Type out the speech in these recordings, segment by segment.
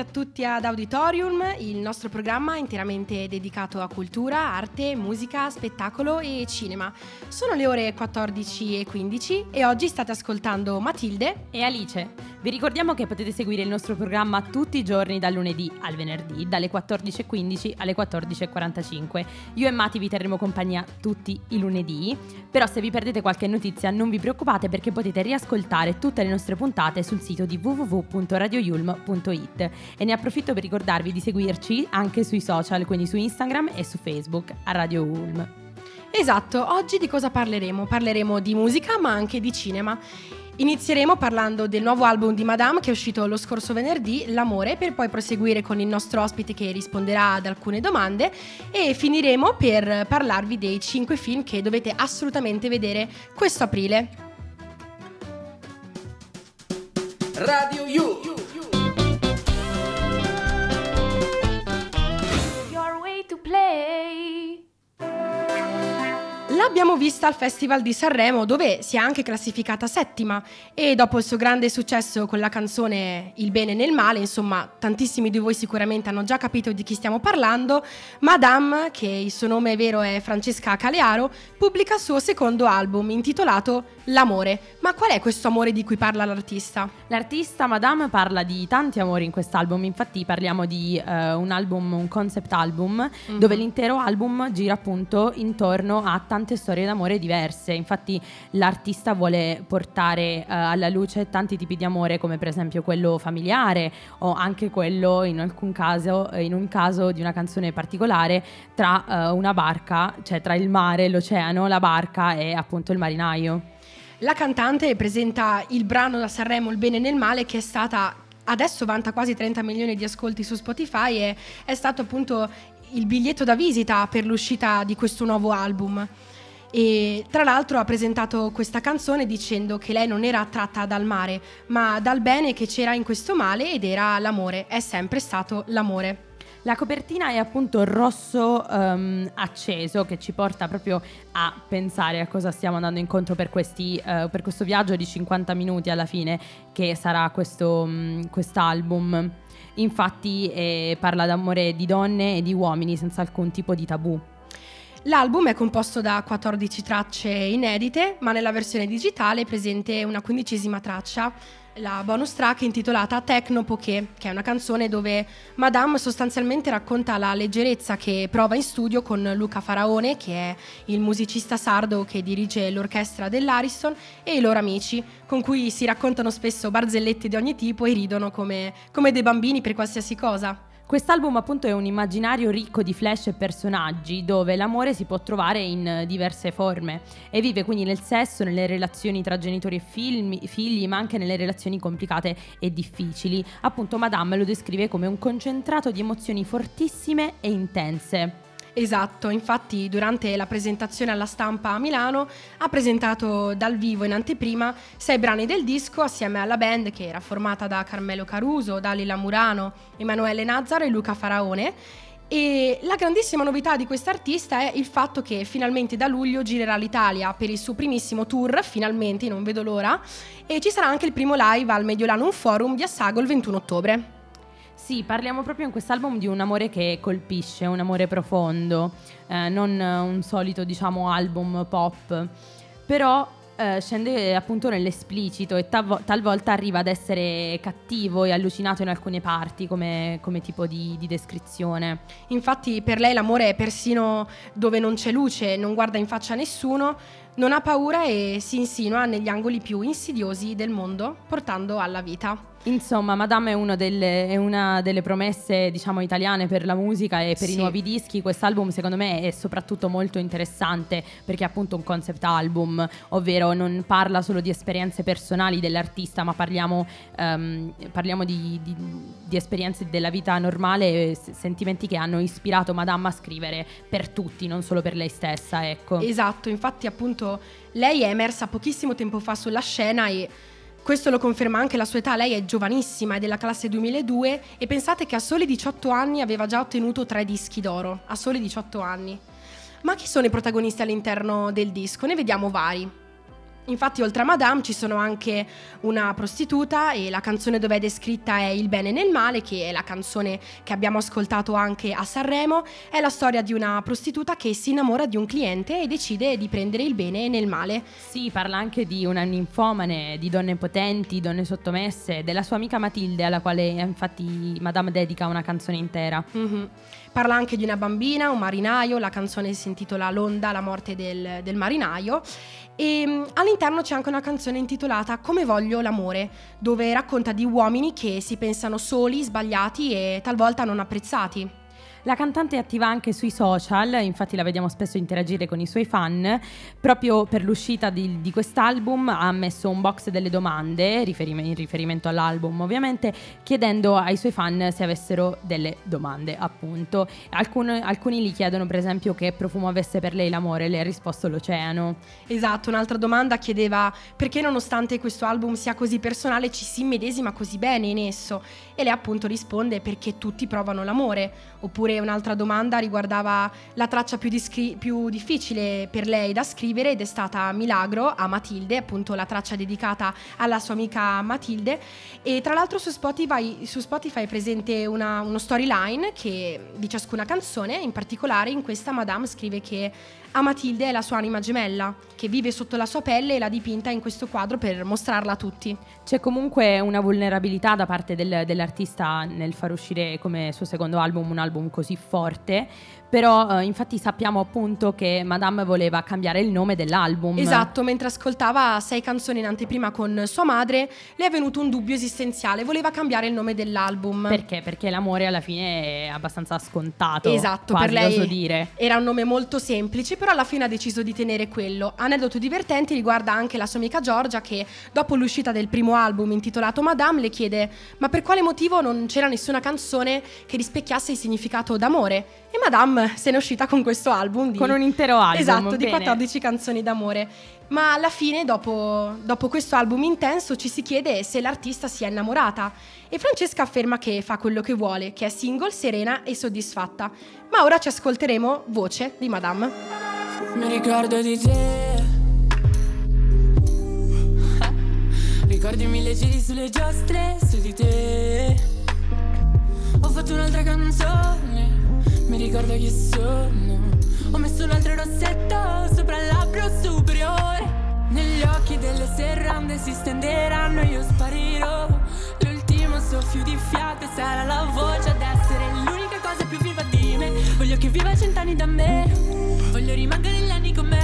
Benvenuti, a tutti ad Auditorium, il nostro programma interamente dedicato a cultura, arte, musica, spettacolo e cinema. Sono le ore 14 e 15 e oggi state ascoltando Matilde e Alice. Vi ricordiamo che potete seguire il nostro programma tutti i giorni dal lunedì al venerdì, dalle 14.15 alle 14.45. Io e Mati vi terremo compagnia tutti i lunedì, però se vi perdete qualche notizia non vi preoccupate perché potete riascoltare tutte le nostre puntate sul sito di www.radioyulm.it e ne approfitto per ricordarvi di seguirci anche sui social, quindi su Instagram e su Facebook a Radio Ulm. Esatto, oggi di cosa parleremo? Parleremo di musica ma anche di cinema. Inizieremo parlando del nuovo album di Madame che è uscito lo scorso venerdì, L'amore, per poi proseguire con il nostro ospite che risponderà ad alcune domande e finiremo per parlarvi dei 5 film che dovete assolutamente vedere questo aprile. Radio You. Your way to play. L'abbiamo vista al Festival di Sanremo dove si è anche classificata settima e dopo il suo grande successo con la canzone Il bene nel male, insomma tantissimi di voi sicuramente hanno già capito di chi stiamo parlando, Madame, che il suo nome vero è Francesca Calearo, pubblica il suo secondo album intitolato L'amore. Ma qual è questo amore di cui parla l'artista? L'artista Madame parla di tanti amori in quest'album, infatti parliamo di uh, un album, un concept album, mm-hmm. dove l'intero album gira appunto intorno a tante tante storie d'amore diverse. Infatti l'artista vuole portare uh, alla luce tanti tipi di amore, come per esempio quello familiare o anche quello in alcun caso, in un caso di una canzone particolare, tra uh, una barca, cioè tra il mare, l'oceano, la barca e appunto il marinaio. La cantante presenta il brano da Sanremo Il bene nel male che è stata adesso vanta quasi 30 milioni di ascolti su Spotify e è stato appunto il biglietto da visita per l'uscita di questo nuovo album. E tra l'altro ha presentato questa canzone dicendo che lei non era attratta dal mare, ma dal bene che c'era in questo male ed era l'amore, è sempre stato l'amore. La copertina è appunto rosso um, acceso che ci porta proprio a pensare a cosa stiamo andando incontro per, questi, uh, per questo viaggio di 50 minuti alla fine che sarà questo um, quest'album. Infatti eh, parla d'amore di donne e di uomini senza alcun tipo di tabù. L'album è composto da 14 tracce inedite, ma nella versione digitale è presente una quindicesima traccia, la bonus track intitolata Techno Poké, che è una canzone dove Madame sostanzialmente racconta la leggerezza che prova in studio con Luca Faraone, che è il musicista sardo che dirige l'orchestra dell'Ariston, e i loro amici, con cui si raccontano spesso barzellette di ogni tipo e ridono come, come dei bambini per qualsiasi cosa. Quest'album appunto è un immaginario ricco di flash e personaggi dove l'amore si può trovare in diverse forme e vive quindi nel sesso, nelle relazioni tra genitori e film, figli, ma anche nelle relazioni complicate e difficili. Appunto Madame lo descrive come un concentrato di emozioni fortissime e intense. Esatto, infatti durante la presentazione alla stampa a Milano ha presentato dal vivo in anteprima sei brani del disco assieme alla band che era formata da Carmelo Caruso, Dalila Murano, Emanuele Nazzaro e Luca Faraone. E la grandissima novità di quest'artista è il fatto che finalmente da luglio girerà l'Italia per il suo primissimo tour, finalmente, non vedo l'ora, e ci sarà anche il primo live al Mediolanum Forum di Assago il 21 ottobre. Sì, parliamo proprio in quest'album di un amore che colpisce, un amore profondo, eh, non un solito, diciamo, album pop. Però eh, scende appunto nell'esplicito e tal- talvolta arriva ad essere cattivo e allucinato in alcune parti come, come tipo di, di, descrizione. Infatti per lei l'amore è persino dove non c'è luce, non guarda in faccia a nessuno, non ha paura e si insinua negli angoli più insidiosi del mondo, portando alla vita. Insomma, Madame è, delle, è, una delle promesse, diciamo, italiane per la musica e per sì. i nuovi dischi. Quest'album, secondo me, è soprattutto molto interessante perché è appunto un concept album, ovvero non parla solo di esperienze personali dell'artista, ma parliamo, um, parliamo di, di, di, esperienze della vita normale, sentimenti che hanno ispirato Madame a scrivere per tutti, non solo per lei stessa. Ecco. Esatto, infatti, appunto, lei è emersa pochissimo tempo fa sulla scena e questo lo conferma anche la sua età, lei è giovanissima, è della classe 2002 e pensate che a soli 18 anni aveva già ottenuto tre dischi d'oro, a soli 18 anni. Ma chi sono i protagonisti all'interno del disco? Ne vediamo vari. Infatti, oltre a Madame, ci sono anche una prostituta e la canzone dove è descritta è Il bene nel male, che è la canzone che abbiamo ascoltato anche a Sanremo. È la storia di una prostituta che si innamora di un cliente e decide di prendere il bene nel male. Sì, parla anche di una ninfomane, di donne potenti, donne sottomesse, della sua amica Matilde, alla quale infatti Madame dedica una canzone intera. Mm-hmm. Parla anche di una bambina, un marinaio, la canzone si intitola L'onda, la morte del, del marinaio. E mm, all'interno c'è anche una canzone intitolata Come voglio l'amore, dove racconta di uomini che si pensano soli, sbagliati e talvolta non apprezzati. La cantante è attiva anche sui social, infatti la vediamo spesso interagire con i suoi fan. Proprio per l'uscita di, di quest'album ha messo un box delle domande, riferime, in riferimento all'album ovviamente, chiedendo ai suoi fan se avessero delle domande, appunto. Alcun, alcuni gli chiedono per esempio che profumo avesse per lei l'amore, lei ha risposto l'oceano. Esatto, un'altra domanda chiedeva perché nonostante questo album sia così personale ci si immedesima così bene in esso e lei appunto risponde perché tutti provano l'amore, oppure Oppure un'altra domanda riguardava la traccia più, discri- più, difficile per lei da scrivere ed è stata Milagro a Matilde, appunto la traccia dedicata alla sua amica Matilde. E tra l'altro su Spotify, su Spotify è presente una, uno storyline di ciascuna canzone, in particolare in questa Madame scrive che a Matilde è la sua anima gemella, che vive sotto la sua pelle e l'ha dipinta in questo quadro per mostrarla a tutti. C'è comunque una vulnerabilità da parte del, dell'artista nel far uscire come suo secondo album un album così forte, però eh, infatti sappiamo appunto che Madame voleva cambiare il nome dell'album. Esatto, mentre ascoltava sei canzoni in anteprima con sua madre, le è venuto un dubbio esistenziale, voleva cambiare il nome dell'album. Perché? Perché l'amore alla fine è abbastanza scontato. Esatto, quasi, per lei dire. era un nome molto semplice, però alla fine ha deciso di tenere quello. Aneddoto divertente riguarda anche la sua amica Giorgia che dopo l'uscita del primo album intitolato Madame le chiede "Ma per quale motivo non c'era nessuna canzone che rispecchiasse il significato d'amore?" E Madame se n'è uscita con questo album. Di, con un intero album. Esatto, di 14 canzoni d'amore. Ma alla fine, dopo, dopo questo album intenso, ci si chiede se l'artista sia innamorata. E Francesca afferma che fa quello che vuole, che è single, serena e soddisfatta. Ma ora ci ascolteremo Voce di Madame. Mi ricordo di te. Ricordi mille giri sulle giostre su di te. Ho fatto un'altra canzone mi ricordo chi sono. Ho messo un altro rossetto sopra il labbro superiore. Negli occhi delle serrande si stenderanno io sparirò. L'ultimo soffio di fiato sarà la voce ad essere l'unica cosa più viva di me. Voglio che viva cent'anni da me. Voglio rimanere gli anni con me.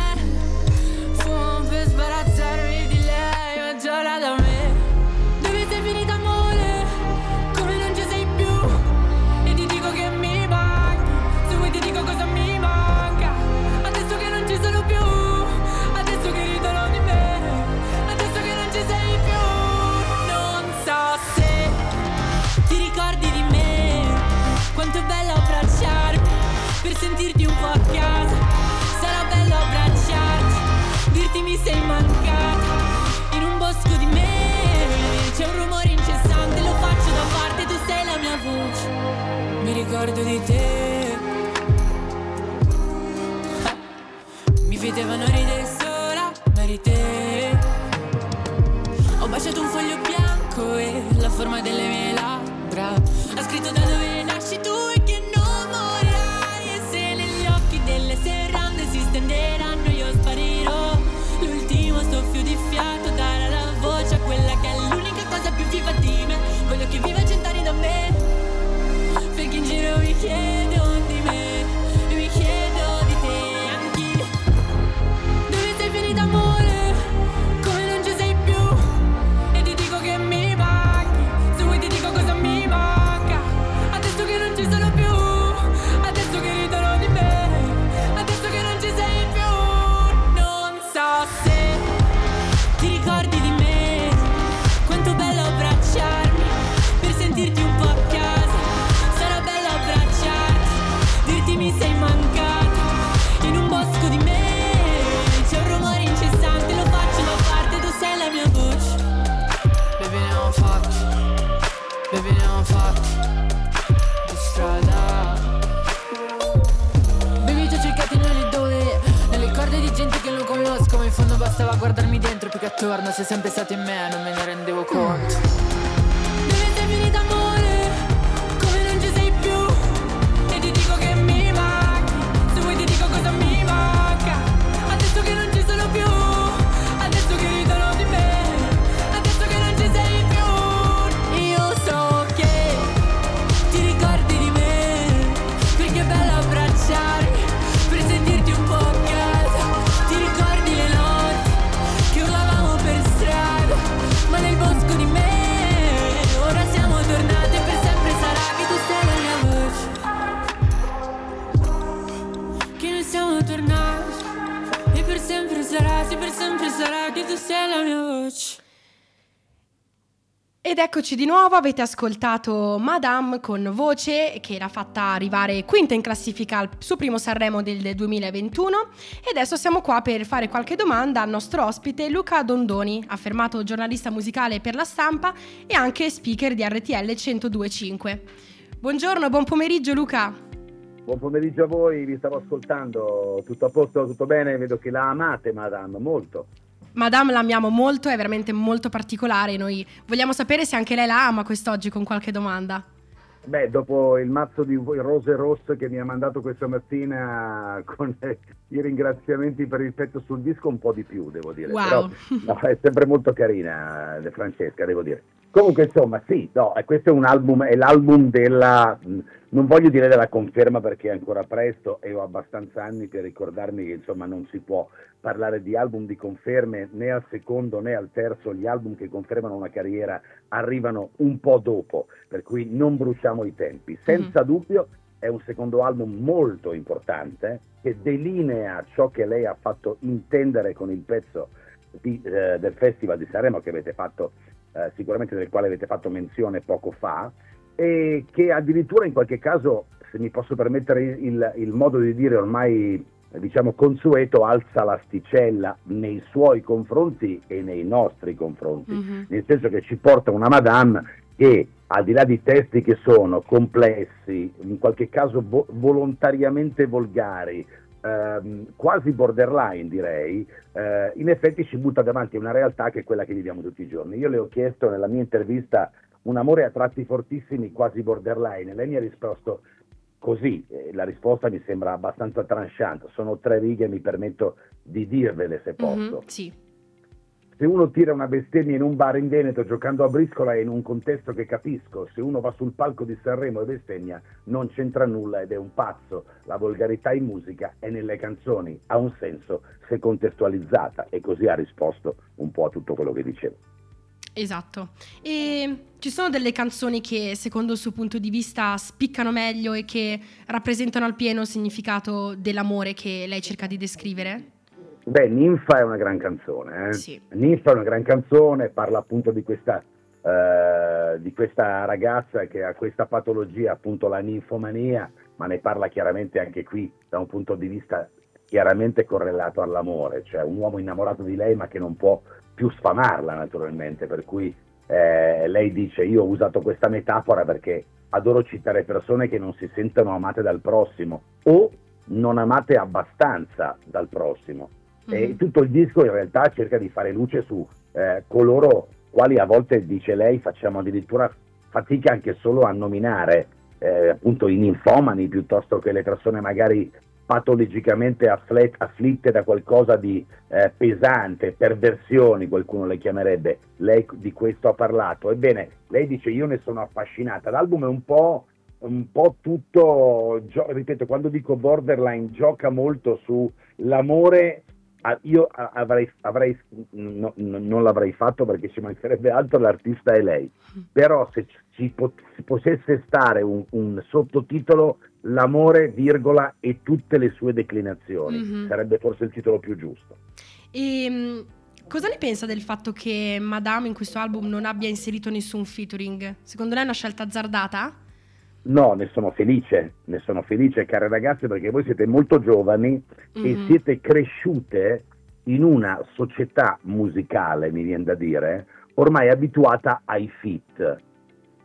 Mancata In un bosco di me C'è un rumore incessante Lo faccio da parte Tu sei la mia voce. Mi ricordo di te. Mi vedevano ridere sola, ma eri te. Ho baciato un foglio bianco e la forma delle mie attorno sei sempre stato in me, non me ne rendevo conto. Per sempre sarà, sì per sempre sarà che tu sei la mia voce. Ed eccoci di nuovo, avete ascoltato Madame con voce che l'ha fatta arrivare quinta in classifica al suo primo Sanremo del 2021 e adesso siamo qua per fare qualche domanda al nostro ospite Luca Dondoni, affermato giornalista musicale per la stampa e anche speaker di RTL 1025. Buongiorno, buon pomeriggio Luca. Buon pomeriggio a voi, vi stavo ascoltando, tutto a posto, tutto bene, vedo che la amate Madame, molto. Madame l'amiamo molto, è veramente molto particolare, noi vogliamo sapere se anche lei la ama quest'oggi con qualche domanda. Beh, dopo il mazzo di rose rosse che mi ha mandato questa mattina con i ringraziamenti per il pezzo sul disco, un po' di più, devo dire. Wow. Però, no, è sempre molto carina, eh, Francesca, devo dire. Comunque, insomma, sì, no, questo è un album, è l'album della, non voglio dire della conferma perché è ancora presto e ho abbastanza anni per ricordarmi che, insomma, non si può parlare di album di conferme né al secondo né al terzo, gli album che confermano una carriera arrivano un po' dopo, per cui non bruciamo i tempi. Senza dubbio è un secondo album molto importante che delinea ciò che lei ha fatto intendere con il pezzo di, eh, del Festival di Sanremo che avete fatto, eh, sicuramente del quale avete fatto menzione poco fa, e che addirittura in qualche caso, se mi posso permettere il, il modo di dire ormai diciamo consueto, alza l'asticella nei suoi confronti e nei nostri confronti, Mhm. nel senso che ci porta una Madame che al di là di testi che sono complessi, in qualche caso vo- volontariamente volgari, ehm, quasi borderline direi, eh, in effetti ci butta davanti a una realtà che è quella che viviamo tutti i giorni. Io le ho chiesto nella mia intervista un amore a tratti fortissimi, quasi borderline, e lei mi ha risposto così, eh, la risposta mi sembra abbastanza tranchante, sono tre righe, mi permetto di dirvele se posso. Mhm, Sì. Se uno tira una bestemmia in un bar in Veneto giocando a briscola è in un contesto che capisco, se uno va sul palco di Sanremo e bestemmia non c'entra nulla ed è un pazzo. La volgarità in musica è nelle canzoni, ha un senso se contestualizzata e così ha risposto un po' a tutto quello che dicevo. Esatto. E ci sono delle canzoni che secondo il suo punto di vista spiccano meglio e che rappresentano al pieno il significato dell'amore che lei cerca di descrivere? Beh, Ninfa è una gran canzone, eh? Sì. Ninfa è una gran canzone, parla appunto di questa, eh, di questa ragazza che ha questa patologia, appunto la ninfomania, ma ne parla chiaramente anche qui da un punto di vista chiaramente correlato all'amore, cioè un uomo innamorato di lei ma che non può più sfamarla naturalmente, per cui eh, lei dice io ho usato questa metafora perché adoro citare persone che non si sentono amate dal prossimo o non amate abbastanza dal prossimo. E Mhm. tutto il disco in realtà cerca di fare luce su eh, coloro quali a volte, dice lei, facciamo addirittura fatica anche solo a nominare eh, appunto i ninfomani piuttosto che le persone magari patologicamente affle- afflitte da qualcosa di eh, pesante, perversioni qualcuno le chiamerebbe. Lei di questo ha parlato. Ebbene, lei dice io ne sono affascinata. L'album è un po' un po' tutto, gio- ripeto, quando dico borderline, gioca molto sull'amore. Ah, Io a- avrei, avrei- no- no- non l'avrei fatto perché ci mancherebbe altro, l'artista è lei. Però se ci- potesse stare un, un sottotitolo, l'amore, virgola, e tutte le sue declinazioni, Mhm. sarebbe forse il titolo più giusto. E mh, cosa ne pensa del fatto che Madame in questo album non abbia inserito nessun featuring? Secondo lei è una scelta azzardata? No, ne sono felice, ne sono felice, care ragazze, perché voi siete molto giovani e Mhm. siete cresciute in una società musicale, mi viene da dire, ormai abituata ai fit.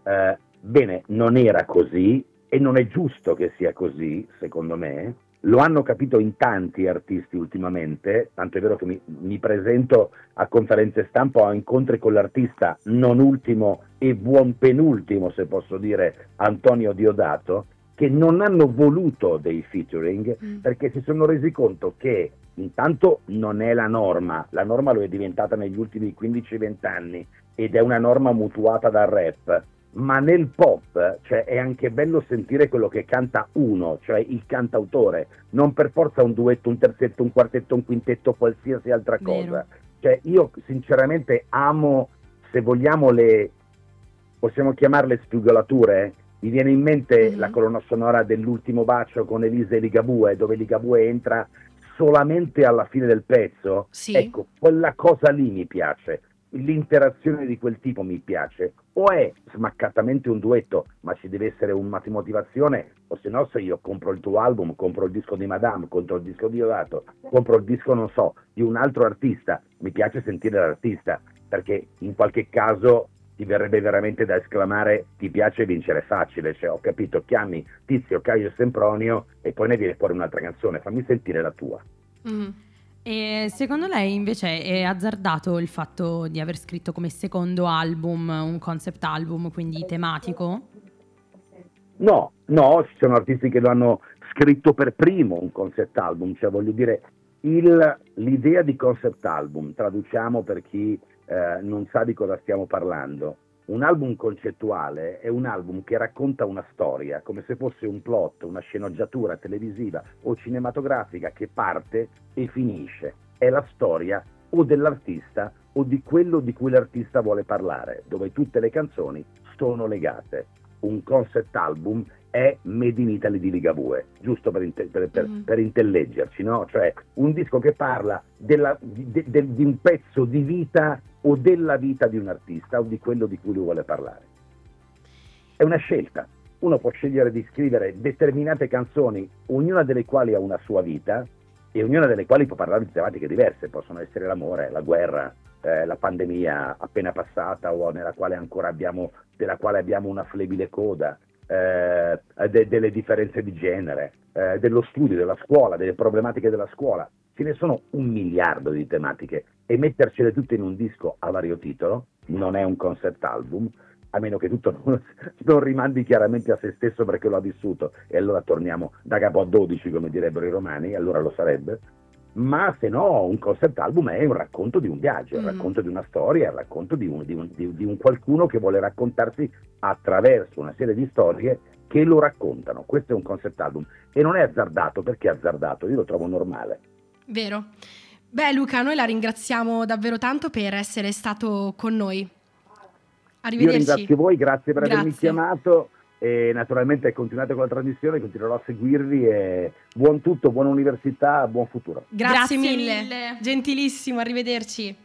Eh, bene, non era così e non è giusto che sia così, secondo me, lo hanno capito in tanti artisti ultimamente, tanto è vero che mi, mi presento a conferenze stampa o a incontri con l'artista, non ultimo e buon penultimo, se posso dire, Antonio Diodato, che non hanno voluto dei featuring mm. perché si sono resi conto che intanto non è la norma, la norma lo è diventata negli ultimi 15-20 anni ed è una norma mutuata dal rap, ma nel pop cioè, è anche bello sentire quello che canta uno, cioè il cantautore, non per forza un duetto, un terzetto, un quartetto, un quintetto, qualsiasi altra cosa. Cioè, io sinceramente amo, se vogliamo, le possiamo chiamarle spigolature. Mi viene in mente mm-hmm. la colonna sonora dell'ultimo bacio con Elisa e Ligabue, dove Ligabue entra solamente alla fine del pezzo. Sì. Ecco, quella cosa lì mi piace l'interazione di quel tipo mi piace, o è smaccatamente un duetto, ma ci deve essere una motivazione, o se no se io compro il tuo album, compro il disco di Madame, compro il disco di Odato, compro il disco, non so, di un altro artista, mi piace sentire l'artista, perché in qualche caso ti verrebbe veramente da esclamare ti piace vincere facile, cioè ho capito, chiami Tizio, Caio Sempronio e poi ne viene fuori un'altra canzone, fammi sentire la tua. Mm. E secondo lei invece è azzardato il fatto di aver scritto come secondo album un concept album, quindi tematico? No, no, ci sono artisti che lo hanno scritto per primo un concept album, cioè voglio dire il, l'idea di concept album, traduciamo per chi eh, non sa di cosa stiamo parlando, un album concettuale è un album che racconta una storia, come se fosse un plot, una sceneggiatura televisiva o cinematografica che parte e finisce. È la storia o dell'artista o di quello di cui l'artista vuole parlare, dove tutte le canzoni sono legate. Un concept album è Made in Italy di Ligabue, giusto per, inte- per, per, mm. per intelleggerci, no? Cioè un disco che parla della, di, de, di, un pezzo di vita o della vita di un artista o di quello di cui lui vuole parlare. È una scelta. Uno può scegliere di scrivere determinate canzoni, ognuna delle quali ha una sua vita e ognuna delle quali può parlare di tematiche diverse, possono essere l'amore, la guerra, eh, la pandemia appena passata o nella quale ancora abbiamo, della quale abbiamo una flebile coda, eh, de- delle differenze di genere, eh, dello studio, della scuola, delle problematiche della scuola. Ce ne sono un miliardo di tematiche e mettercele tutte in un disco a vario titolo non è un concept album, a meno che tutto non, non, rimandi chiaramente a se stesso perché lo ha vissuto e allora torniamo da capo a 12 come direbbero i romani, allora lo sarebbe, ma se no un concept album è un racconto di un viaggio, mm. un racconto di una storia, un racconto di un, di, un, di, di un, qualcuno che vuole raccontarsi attraverso una serie di storie che lo raccontano. Questo è un concept album e non è azzardato perché è azzardato, io lo trovo normale. Vero. Beh Luca, noi la ringraziamo davvero tanto per essere stato con noi. Arrivederci. Io ringrazio voi, grazie per grazie. avermi chiamato e naturalmente continuate con la trasmissione, continuerò a seguirvi e buon tutto, buona università, buon futuro. Grazie, Grazie mille. mille, gentilissimo, arrivederci.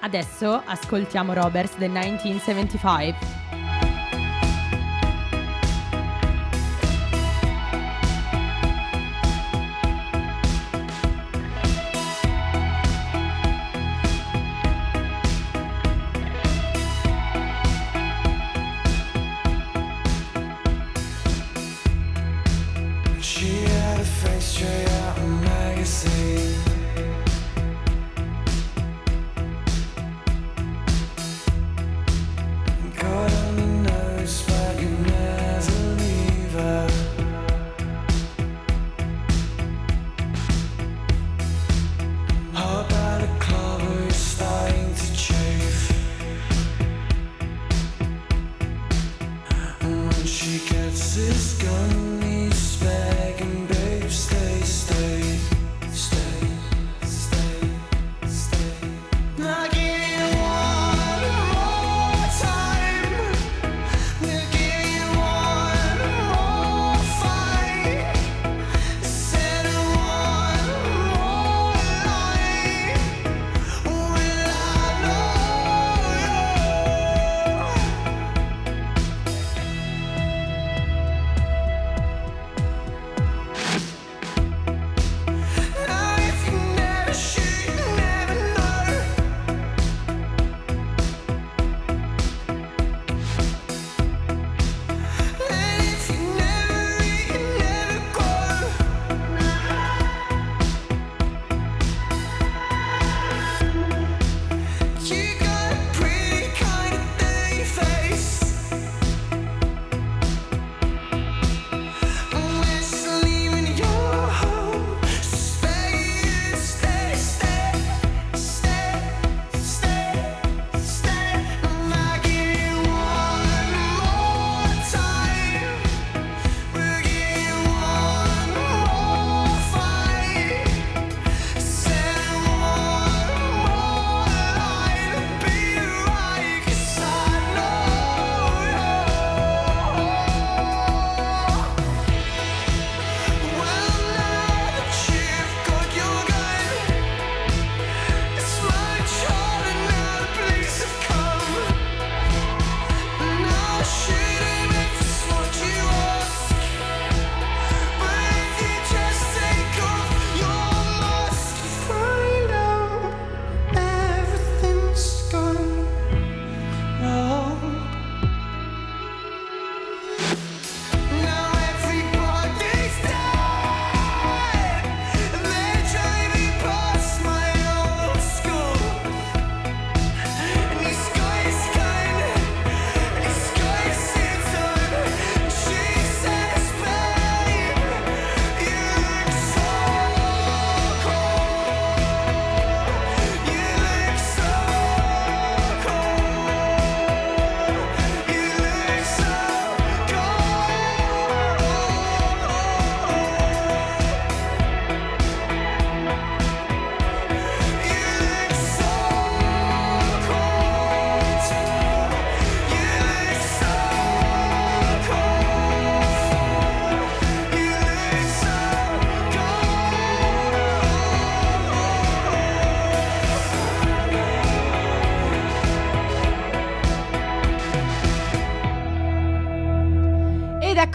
Adesso ascoltiamo Roberts del 1975.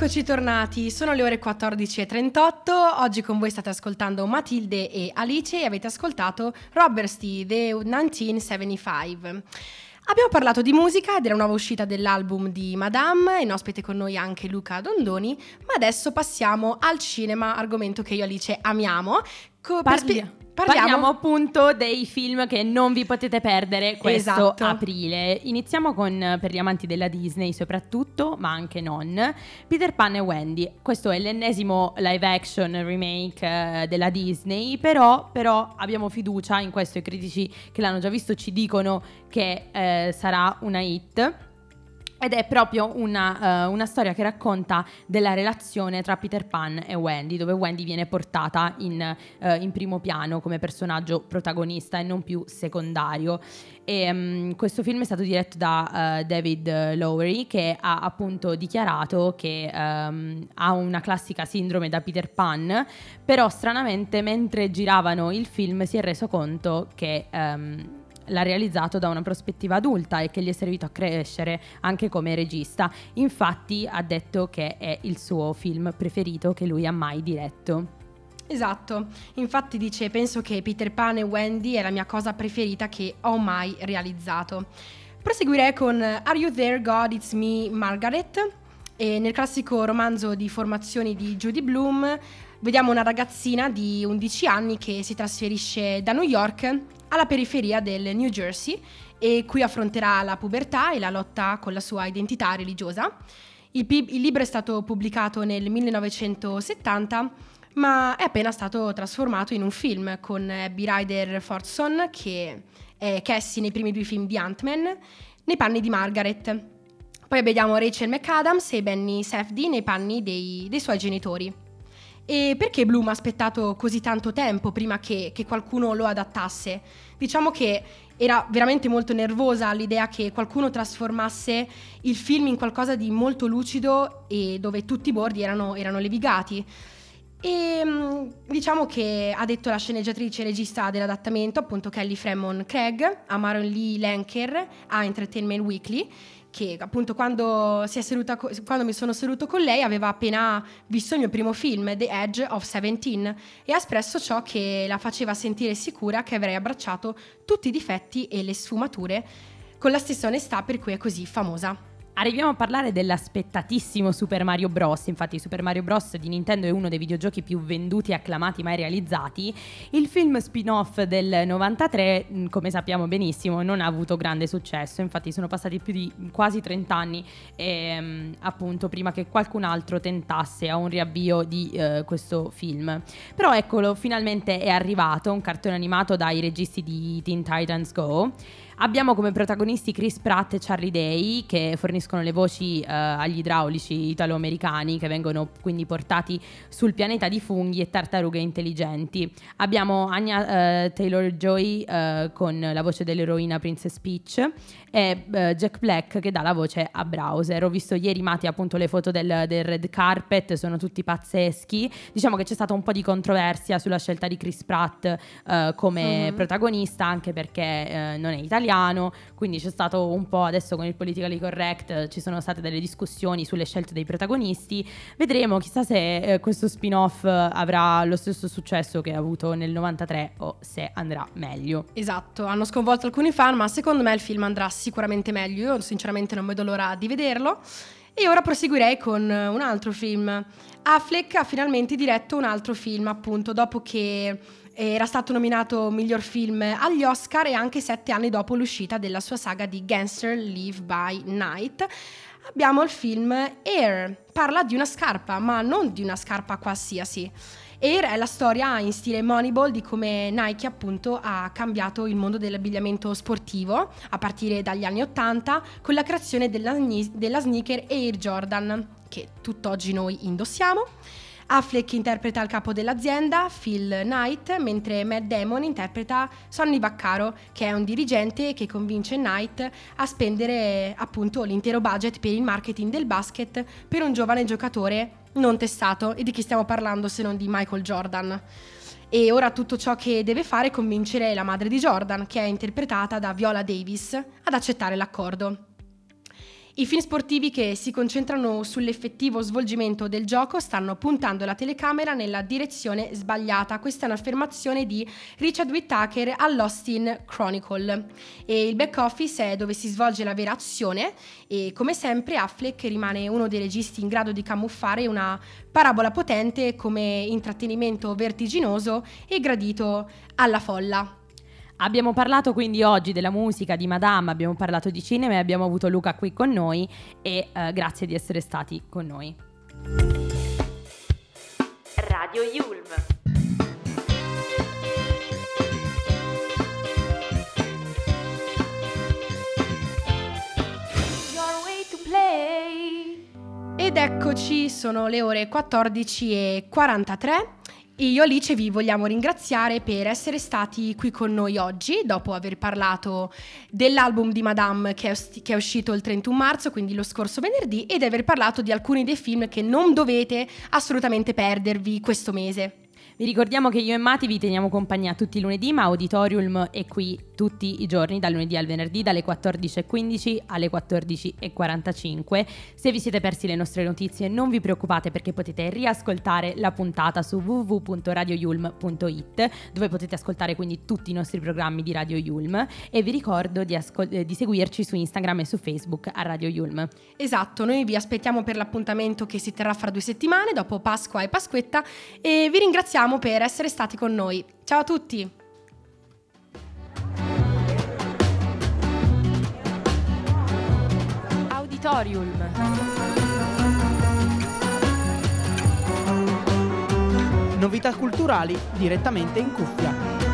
Eccoci tornati, sono le ore 14.38, oggi con voi state ascoltando Matilde e Alice e avete ascoltato Robert Stee, The 1975. Abbiamo parlato di musica e della nuova uscita dell'album di Madame, in ospite con noi anche Luca Dondoni, ma adesso passiamo al cinema, argomento che io e Alice amiamo. Co- Parli- spie- Parliamo appunto dei film che non vi potete perdere questo Esatto. aprile. Iniziamo con, eh, per gli amanti della Disney soprattutto, ma anche non, Peter Pan e Wendy. Questo è l'ennesimo live action remake eh, della Disney, però, però abbiamo fiducia in questo, i critici che l'hanno già visto ci dicono che eh, sarà una hit. Ed è proprio una, eh, una storia che racconta della relazione tra Peter Pan e Wendy, dove Wendy viene portata in, eh, in primo piano come personaggio protagonista e non più secondario. E, mm, questo film è stato diretto da eh, David Lowery, che ha appunto dichiarato che ehm, ha una classica sindrome da Peter Pan, però stranamente mentre giravano il film si è reso conto che... ehm, l'ha realizzato da una prospettiva adulta e che gli è servito a crescere anche come regista. Infatti ha detto che è il suo film preferito che lui ha mai diretto. Esatto, infatti dice penso che Peter Pan e Wendy è la mia cosa preferita che ho mai realizzato. Proseguirei con Are You There God It's Me Margaret e nel classico romanzo di formazioni di Judy Bloom vediamo una ragazzina di 11 anni che si trasferisce da New York alla periferia del New Jersey e qui affronterà la pubertà e la lotta con la sua identità religiosa. Il, pi- il libro è stato pubblicato nel 1970 ma è appena stato trasformato in un film con Abby Ryder Fortson che è Cassie nei primi due film di Ant-Man nei panni di Margaret. Poi vediamo Rachel McAdams e Benny Safdie nei panni dei, dei suoi genitori. E perché Bloom ha aspettato così tanto tempo prima che, che qualcuno lo adattasse? Diciamo che era veramente molto nervosa all'idea che qualcuno trasformasse il film in qualcosa di molto lucido e dove tutti i bordi erano, erano levigati. E mm, diciamo che ha detto la sceneggiatrice e regista dell'adattamento, appunto Kelly Fremon Craig, a Maron Lee Lenker a Entertainment Weekly, che appunto quando, seduta quando mi sono seduto con lei aveva appena visto il mio primo film, The Edge of Seventeen, e ha espresso ciò che la faceva sentire sicura che avrei abbracciato tutti i difetti e le sfumature con la stessa onestà per cui è così famosa. Arriviamo a parlare dell'aspettatissimo Super Mario Bros. Infatti, Super Mario Bros. di Nintendo è uno dei videogiochi più venduti e acclamati mai realizzati. Il film spin-off del 93, mh, come sappiamo benissimo, non ha avuto grande successo. Infatti, sono passati più di quasi 30 anni, ehm, appunto, prima che qualcun altro tentasse a un riavvio di eh, questo film. Però eccolo, finalmente è arrivato un cartone animato dai registi di Teen Titans Go. Abbiamo come protagonisti Chris Pratt e Charlie Day che forniscono le voci eh, agli idraulici italo-americani che vengono quindi portati sul pianeta di funghi e tartarughe intelligenti. Abbiamo Anya eh, Taylor-Joy eh, con la voce dell'eroina Princess Peach e eh, Jack Black che dà la voce a Browser. Ho visto ieri Mati appunto le foto del, del red carpet, sono tutti pazzeschi. Diciamo che c'è stata un po' di controversia sulla scelta di Chris Pratt eh, come Mhm. protagonista anche perché eh, non è italiano, quindi c'è stato un po' adesso con il politically correct ci sono state delle discussioni sulle scelte dei protagonisti. Vedremo chissà se eh, questo spin-off eh, avrà lo stesso successo che ha avuto nel 93 o se andrà meglio. Esatto, hanno sconvolto alcuni fan, ma secondo me il film andrà sicuramente meglio. Io sinceramente non vedo l'ora di vederlo. E ora proseguirei con eh, un altro film. Affleck ha finalmente diretto un altro film, appunto, dopo che era stato nominato miglior film agli Oscar e anche sette anni dopo l'uscita della sua saga di Gangster Live by Night. Abbiamo il film Air, parla di una scarpa, ma non di una scarpa qualsiasi. Air è la storia in stile Moneyball di come Nike appunto ha cambiato il mondo dell'abbigliamento sportivo a partire dagli anni 80 con la creazione della, della sneaker Air Jordan che tutt'oggi noi indossiamo. Affleck interpreta il capo dell'azienda, Phil Knight, mentre Matt Damon interpreta Sonny Vaccaro, che è un dirigente che convince Knight a spendere appunto l'intero budget per il marketing del basket per un giovane giocatore non testato. E di chi stiamo parlando se non di Michael Jordan? E ora tutto ciò che deve fare è convincere la madre di Jordan, che è interpretata da Viola Davis, ad accettare l'accordo. I film sportivi che si concentrano sull'effettivo svolgimento del gioco stanno puntando la telecamera nella direzione sbagliata. Questa è un'affermazione di Richard Whittaker all'Austin Chronicle. E il back office è dove si svolge la vera azione e come sempre Affleck rimane uno dei registi in grado di camuffare una parabola potente come intrattenimento vertiginoso e gradito alla folla. Abbiamo parlato quindi oggi della musica di Madame, abbiamo parlato di cinema e abbiamo avuto Luca qui con noi e eh, grazie di essere stati con noi. Radio Yulm. Your way to play. Ed eccoci, sono le ore 14.43 e io Alice vi vogliamo ringraziare per essere stati qui con noi oggi, dopo aver parlato dell'album di Madame che è, uscito il 31 marzo, quindi lo scorso venerdì, ed aver parlato di alcuni dei film che non dovete assolutamente perdervi questo mese. Vi ricordiamo che io e Mati vi teniamo compagnia tutti i lunedì, ma Auditorium è qui tutti i giorni, dal lunedì al venerdì, dalle 14.15 alle 14.45. Se vi siete persi le nostre notizie non vi preoccupate perché potete riascoltare la puntata su www.radioyulm.it dove potete ascoltare quindi tutti i nostri programmi di Radio Yulm e vi ricordo di, ascol- di seguirci su Instagram e su Facebook a Radio Yulm. Esatto, noi vi aspettiamo per l'appuntamento che si terrà fra due settimane dopo Pasqua e Pasquetta e vi ringraziamo ringraziamo per essere stati con noi. Ciao a tutti! Auditorium. Novità culturali direttamente in cuffia.